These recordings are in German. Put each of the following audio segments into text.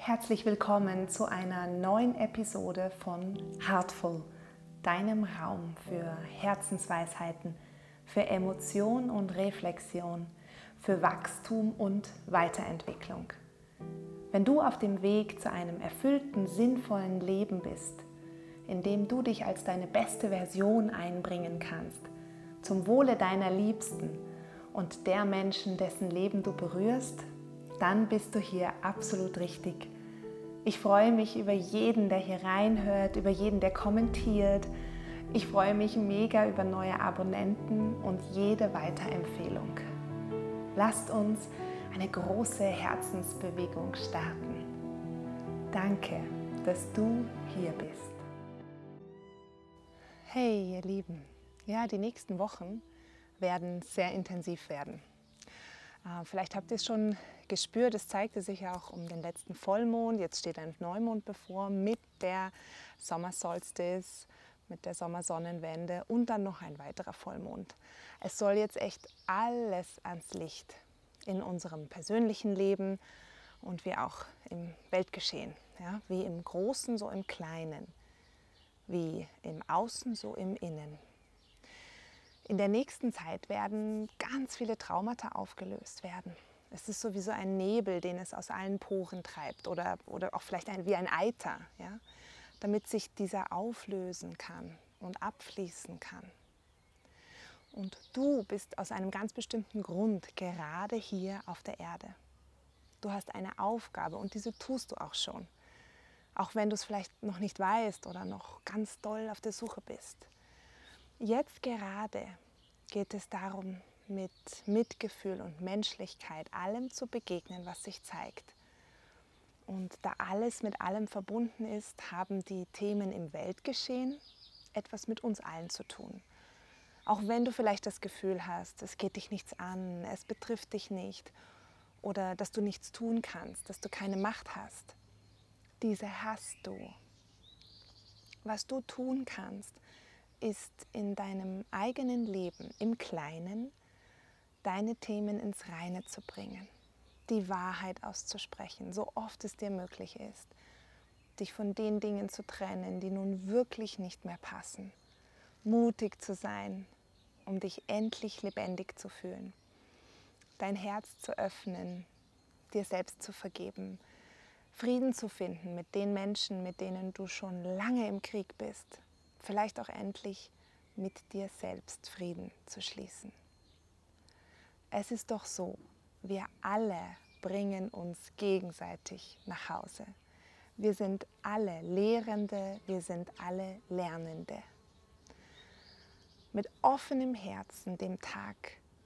Herzlich willkommen zu einer neuen Episode von Heartful, deinem Raum für Herzensweisheiten, für Emotion und Reflexion, für Wachstum und Weiterentwicklung. Wenn du auf dem Weg zu einem erfüllten, sinnvollen Leben bist, in dem du dich als deine beste Version einbringen kannst, zum Wohle deiner Liebsten und der Menschen, dessen Leben du berührst, dann bist du hier absolut richtig. Ich freue mich über jeden, der hier reinhört, über jeden, der kommentiert. Ich freue mich mega über neue Abonnenten und jede Weiterempfehlung. Lasst uns eine große Herzensbewegung starten. Danke, dass du hier bist. Hey, ihr Lieben. Ja, die nächsten Wochen werden sehr intensiv werden. Äh, vielleicht habt ihr es schon gespürt, es zeigte sich ja auch um den letzten Vollmond. Jetzt steht ein Neumond bevor mit der Sommersolstice, mit der Sommersonnenwende und dann noch ein weiterer Vollmond. Es soll jetzt echt alles ans Licht in unserem persönlichen Leben und wie auch im Weltgeschehen. Ja? Wie im Großen, so im Kleinen. Wie im Außen, so im Innen. In der nächsten Zeit werden ganz viele Traumata aufgelöst werden. Es ist sowieso ein Nebel, den es aus allen Poren treibt oder, oder auch vielleicht ein, wie ein Eiter, ja? damit sich dieser auflösen kann und abfließen kann. Und du bist aus einem ganz bestimmten Grund gerade hier auf der Erde. Du hast eine Aufgabe und diese tust du auch schon. Auch wenn du es vielleicht noch nicht weißt oder noch ganz doll auf der Suche bist. Jetzt gerade geht es darum, mit Mitgefühl und Menschlichkeit allem zu begegnen, was sich zeigt. Und da alles mit allem verbunden ist, haben die Themen im Weltgeschehen etwas mit uns allen zu tun. Auch wenn du vielleicht das Gefühl hast, es geht dich nichts an, es betrifft dich nicht oder dass du nichts tun kannst, dass du keine Macht hast. Diese hast du. Was du tun kannst, ist in deinem eigenen Leben im Kleinen deine Themen ins Reine zu bringen, die Wahrheit auszusprechen, so oft es dir möglich ist, dich von den Dingen zu trennen, die nun wirklich nicht mehr passen, mutig zu sein, um dich endlich lebendig zu fühlen, dein Herz zu öffnen, dir selbst zu vergeben, Frieden zu finden mit den Menschen, mit denen du schon lange im Krieg bist, vielleicht auch endlich mit dir selbst Frieden zu schließen. Es ist doch so, wir alle bringen uns gegenseitig nach Hause. Wir sind alle Lehrende, wir sind alle Lernende. Mit offenem Herzen dem Tag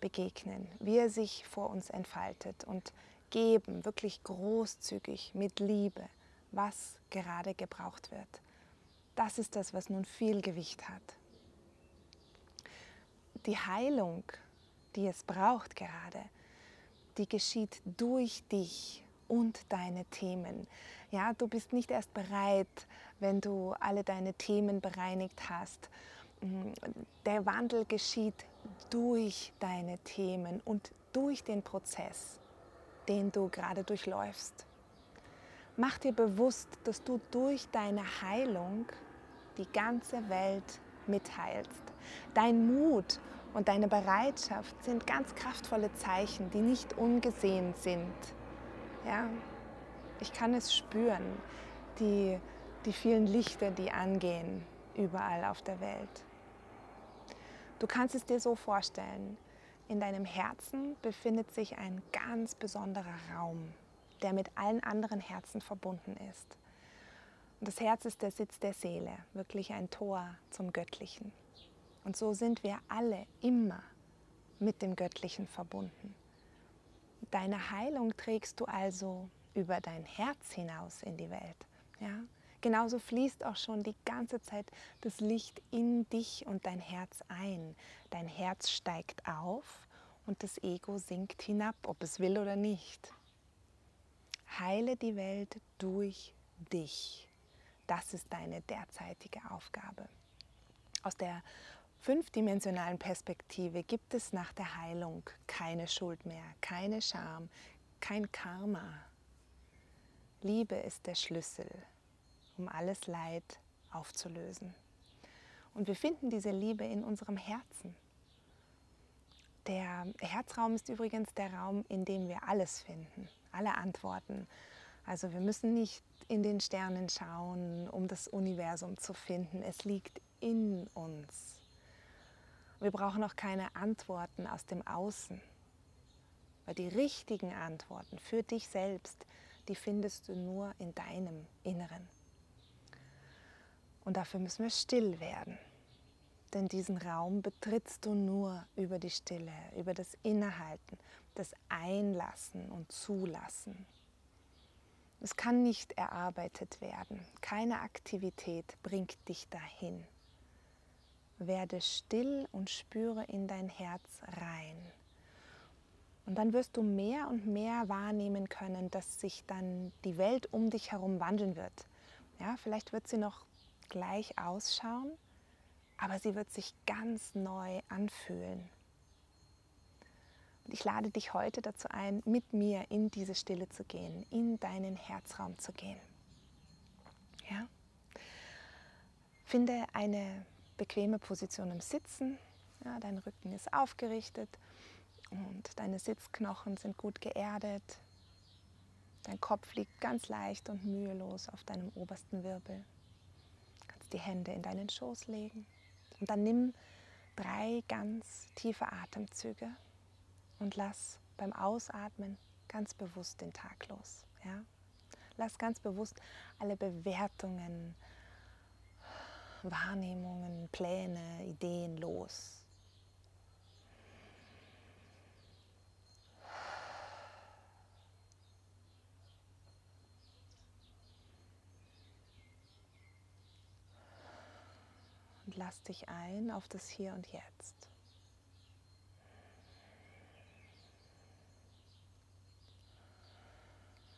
begegnen, wie er sich vor uns entfaltet und geben, wirklich großzügig mit Liebe, was gerade gebraucht wird das ist das, was nun viel Gewicht hat. Die Heilung, die es braucht gerade, die geschieht durch dich und deine Themen. Ja, du bist nicht erst bereit, wenn du alle deine Themen bereinigt hast. Der Wandel geschieht durch deine Themen und durch den Prozess, den du gerade durchläufst. Mach dir bewusst, dass du durch deine Heilung die ganze Welt mitteilst. Dein Mut und deine Bereitschaft sind ganz kraftvolle Zeichen, die nicht ungesehen sind. Ja, ich kann es spüren, die, die vielen Lichter, die angehen überall auf der Welt. Du kannst es dir so vorstellen, in deinem Herzen befindet sich ein ganz besonderer Raum der mit allen anderen Herzen verbunden ist. Und das Herz ist der Sitz der Seele, wirklich ein Tor zum Göttlichen. Und so sind wir alle immer mit dem Göttlichen verbunden. Deine Heilung trägst du also über dein Herz hinaus in die Welt. Ja? Genauso fließt auch schon die ganze Zeit das Licht in dich und dein Herz ein. Dein Herz steigt auf und das Ego sinkt hinab, ob es will oder nicht. Heile die Welt durch dich. Das ist deine derzeitige Aufgabe. Aus der fünfdimensionalen Perspektive gibt es nach der Heilung keine Schuld mehr, keine Scham, kein Karma. Liebe ist der Schlüssel, um alles Leid aufzulösen. Und wir finden diese Liebe in unserem Herzen. Der Herzraum ist übrigens der Raum, in dem wir alles finden, alle Antworten. Also wir müssen nicht in den Sternen schauen, um das Universum zu finden. Es liegt in uns. Wir brauchen auch keine Antworten aus dem Außen. Weil die richtigen Antworten für dich selbst, die findest du nur in deinem Inneren. Und dafür müssen wir still werden. Denn diesen Raum betrittst du nur über die Stille, über das Innehalten, das Einlassen und Zulassen. Es kann nicht erarbeitet werden. Keine Aktivität bringt dich dahin. Werde still und spüre in dein Herz rein. Und dann wirst du mehr und mehr wahrnehmen können, dass sich dann die Welt um dich herum wandeln wird. Ja, vielleicht wird sie noch gleich ausschauen, aber sie wird sich ganz neu anfühlen. Und ich lade dich heute dazu ein, mit mir in diese Stille zu gehen, in deinen Herzraum zu gehen. Ja? Finde eine bequeme Position im Sitzen. Ja, dein Rücken ist aufgerichtet und deine Sitzknochen sind gut geerdet. Dein Kopf liegt ganz leicht und mühelos auf deinem obersten Wirbel. Du kannst die Hände in deinen Schoß legen. Und dann nimm drei ganz tiefe Atemzüge und lass beim Ausatmen ganz bewusst den Tag los. Ja? Lass ganz bewusst alle Bewertungen, Wahrnehmungen, Pläne, Ideen los. Und lass dich ein auf das Hier und Jetzt.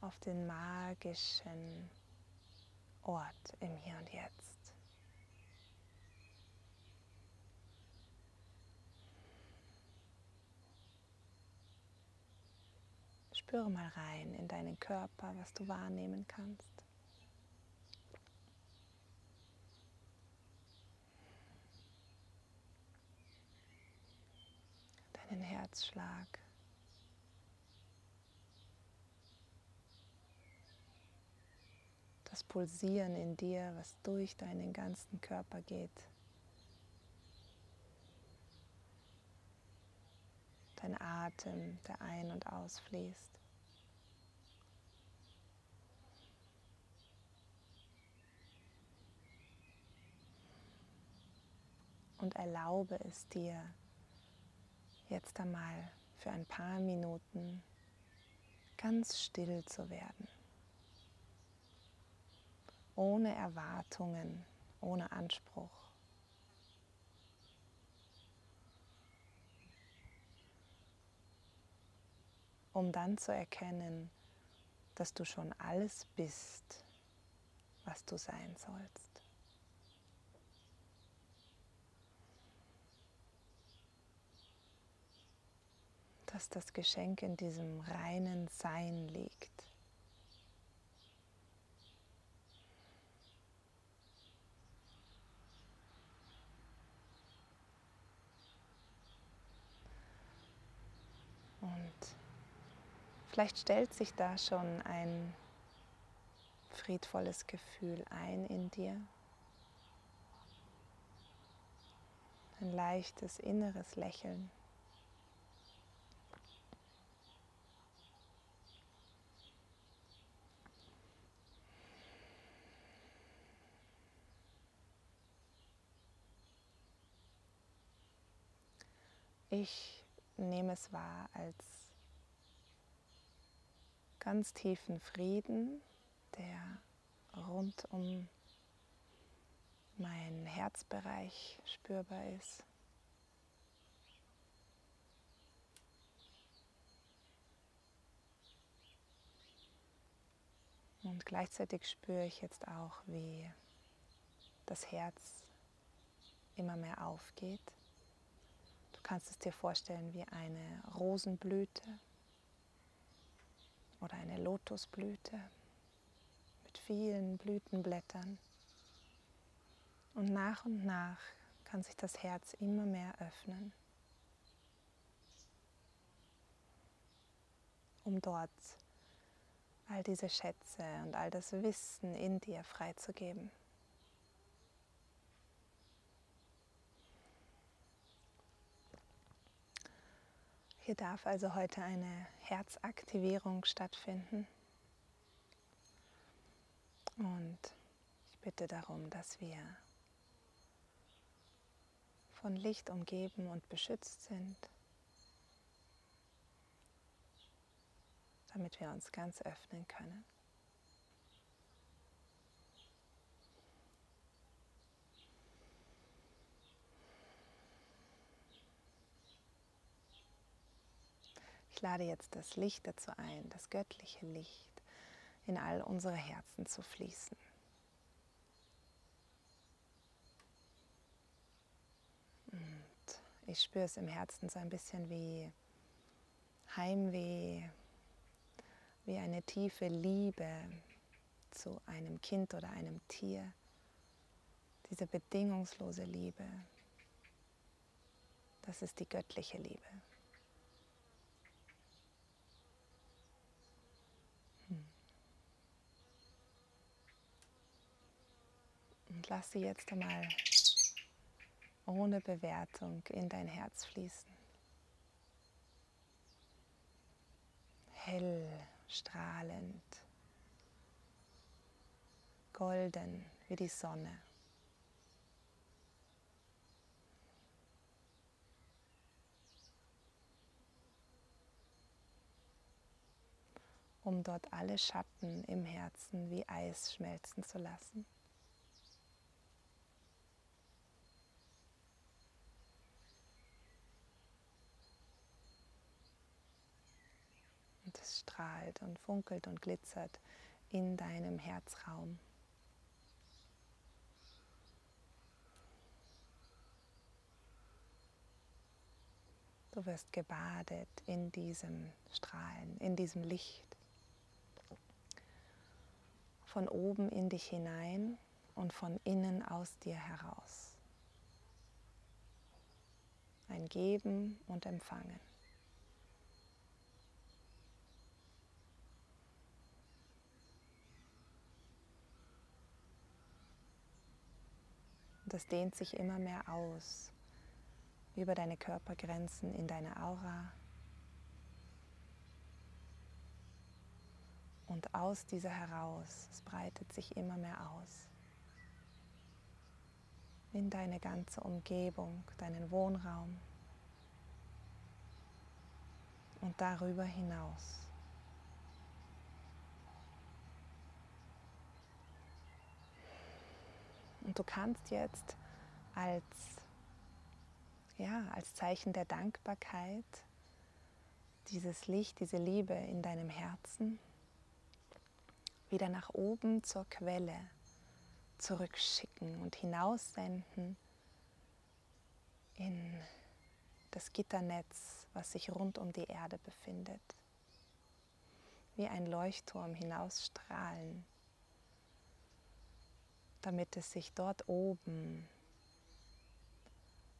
Auf den magischen Ort im Hier und Jetzt. Spüre mal rein in deinen Körper, was du wahrnehmen kannst. Deinen Herzschlag. Das Pulsieren in dir, was durch deinen ganzen Körper geht. Dein Atem, der ein- und ausfließt. und erlaube es dir, jetzt einmal für ein paar Minuten ganz still zu werden, ohne Erwartungen, ohne Anspruch. um dann zu erkennen, dass du schon alles bist, was du sein sollst. Dass das Geschenk in diesem reinen Sein liegt. Und vielleicht stellt sich da schon ein friedvolles Gefühl ein in dir. Ein leichtes inneres Lächeln. Ich nehme es wahr als ganz tiefen Frieden, der rund um meinen Herzbereich spürbar ist. Und gleichzeitig spüre ich jetzt auch, wie das Herz immer mehr aufgeht kannst es dir vorstellen wie eine Rosenblüte oder eine Lotusblüte, vielen Blütenblättern. Und nach und nach kann sich das Herz immer mehr öffnen, um dort all diese Schätze und all das Wissen in dir freizugeben. Hier darf also heute eine Herzaktivierung stattfinden. Und ich bitte darum, dass wir von Licht umgeben und beschützt sind, damit wir uns ganz öffnen können. Ich lade jetzt das Licht dazu ein, das göttliche Licht, in all unsere Herzen zu fließen. Und ich spüre es im Herzen so ein bisschen wie Heimweh, wie eine tiefe Liebe zu einem Kind oder einem Tier. Diese bedingungslose Liebe, das ist die göttliche Liebe. Und lass sie jetzt einmal ohne Bewertung in dein Herz fließen. Hell, strahlend, golden wie die Sonne. um dort alle Schatten im Herzen wie Eis schmelzen zu lassen. Es strahlt und funkelt und glitzert in deinem Herzraum. Du wirst gebadet in diesem Strahlen, in diesem Licht. Von oben in dich hinein und von innen aus dir heraus. Ein Geben und Empfangen. Und das dehnt sich immer mehr aus über deine Körpergrenzen in deine Aura. Und aus dieser heraus, es breitet sich immer mehr aus in deine ganze Umgebung, deinen Wohnraum und darüber hinaus. Und du kannst jetzt als, ja, als Zeichen der Dankbarkeit dieses Licht, diese Liebe in deinem Herzen wieder nach oben zur Quelle zurückschicken und hinaussenden in das Gitternetz, was sich rund um die Erde befindet. Wie ein Leuchtturm hinausstrahlen damit es sich dort oben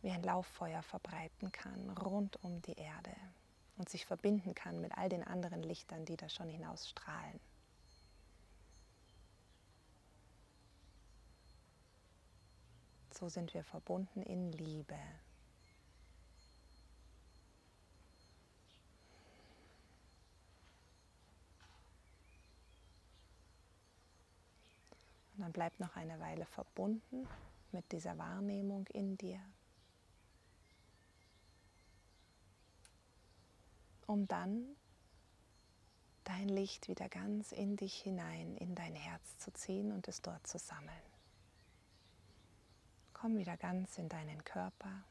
wie ein Lauffeuer verbreiten kann, rund um die Erde und sich verbinden kann mit all den anderen Lichtern, die da schon hinausstrahlen. So sind wir verbunden in Liebe. Und dann bleib noch eine Weile verbunden mit dieser Wahrnehmung in dir, um dann dein Licht wieder ganz in dich hinein, in dein Herz zu ziehen und es dort zu sammeln. Komm wieder ganz in deinen Körper.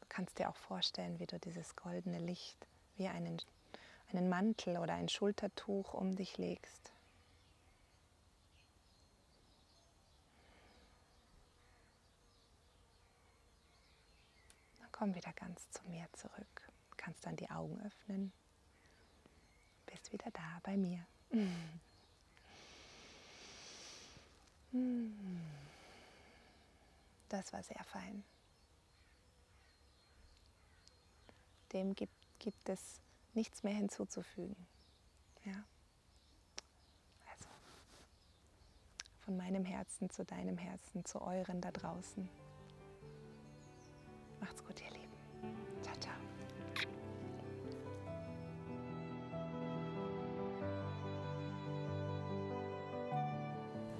Du kannst dir auch vorstellen, wie du dieses goldene Licht wie einen, einen Mantel oder ein Schultertuch um dich legst. Komm wieder ganz zu mir zurück. Kannst dann die Augen öffnen. Bist wieder da bei mir. Das war sehr fein. Dem gibt, gibt es nichts mehr hinzuzufügen. Ja. Also von meinem Herzen zu deinem Herzen, zu euren da draußen. Macht's gut, ihr Lieben. Ciao, ciao.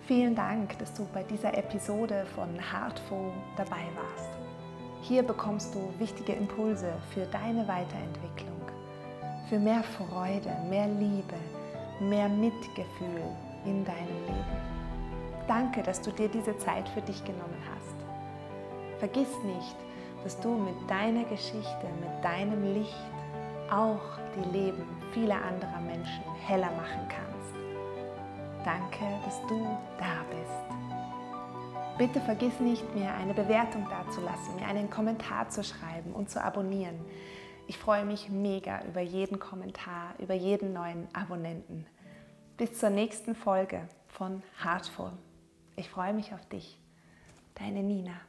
Vielen Dank, dass du bei dieser Episode von Heartful dabei warst. Hier bekommst du wichtige Impulse für deine Weiterentwicklung, für mehr Freude, mehr Liebe, mehr Mitgefühl in deinem Leben. Danke, dass du dir diese Zeit für dich genommen hast. Vergiss nicht, dass du mit deiner Geschichte, mit deinem Licht auch die Leben vieler anderer Menschen heller machen kannst. Danke, dass du da bist. Bitte vergiss nicht, mir eine Bewertung dazulassen, mir einen Kommentar zu schreiben und zu abonnieren. Ich freue mich mega über jeden Kommentar, über jeden neuen Abonnenten. Bis zur nächsten Folge von Heartful. Ich freue mich auf dich. Deine Nina.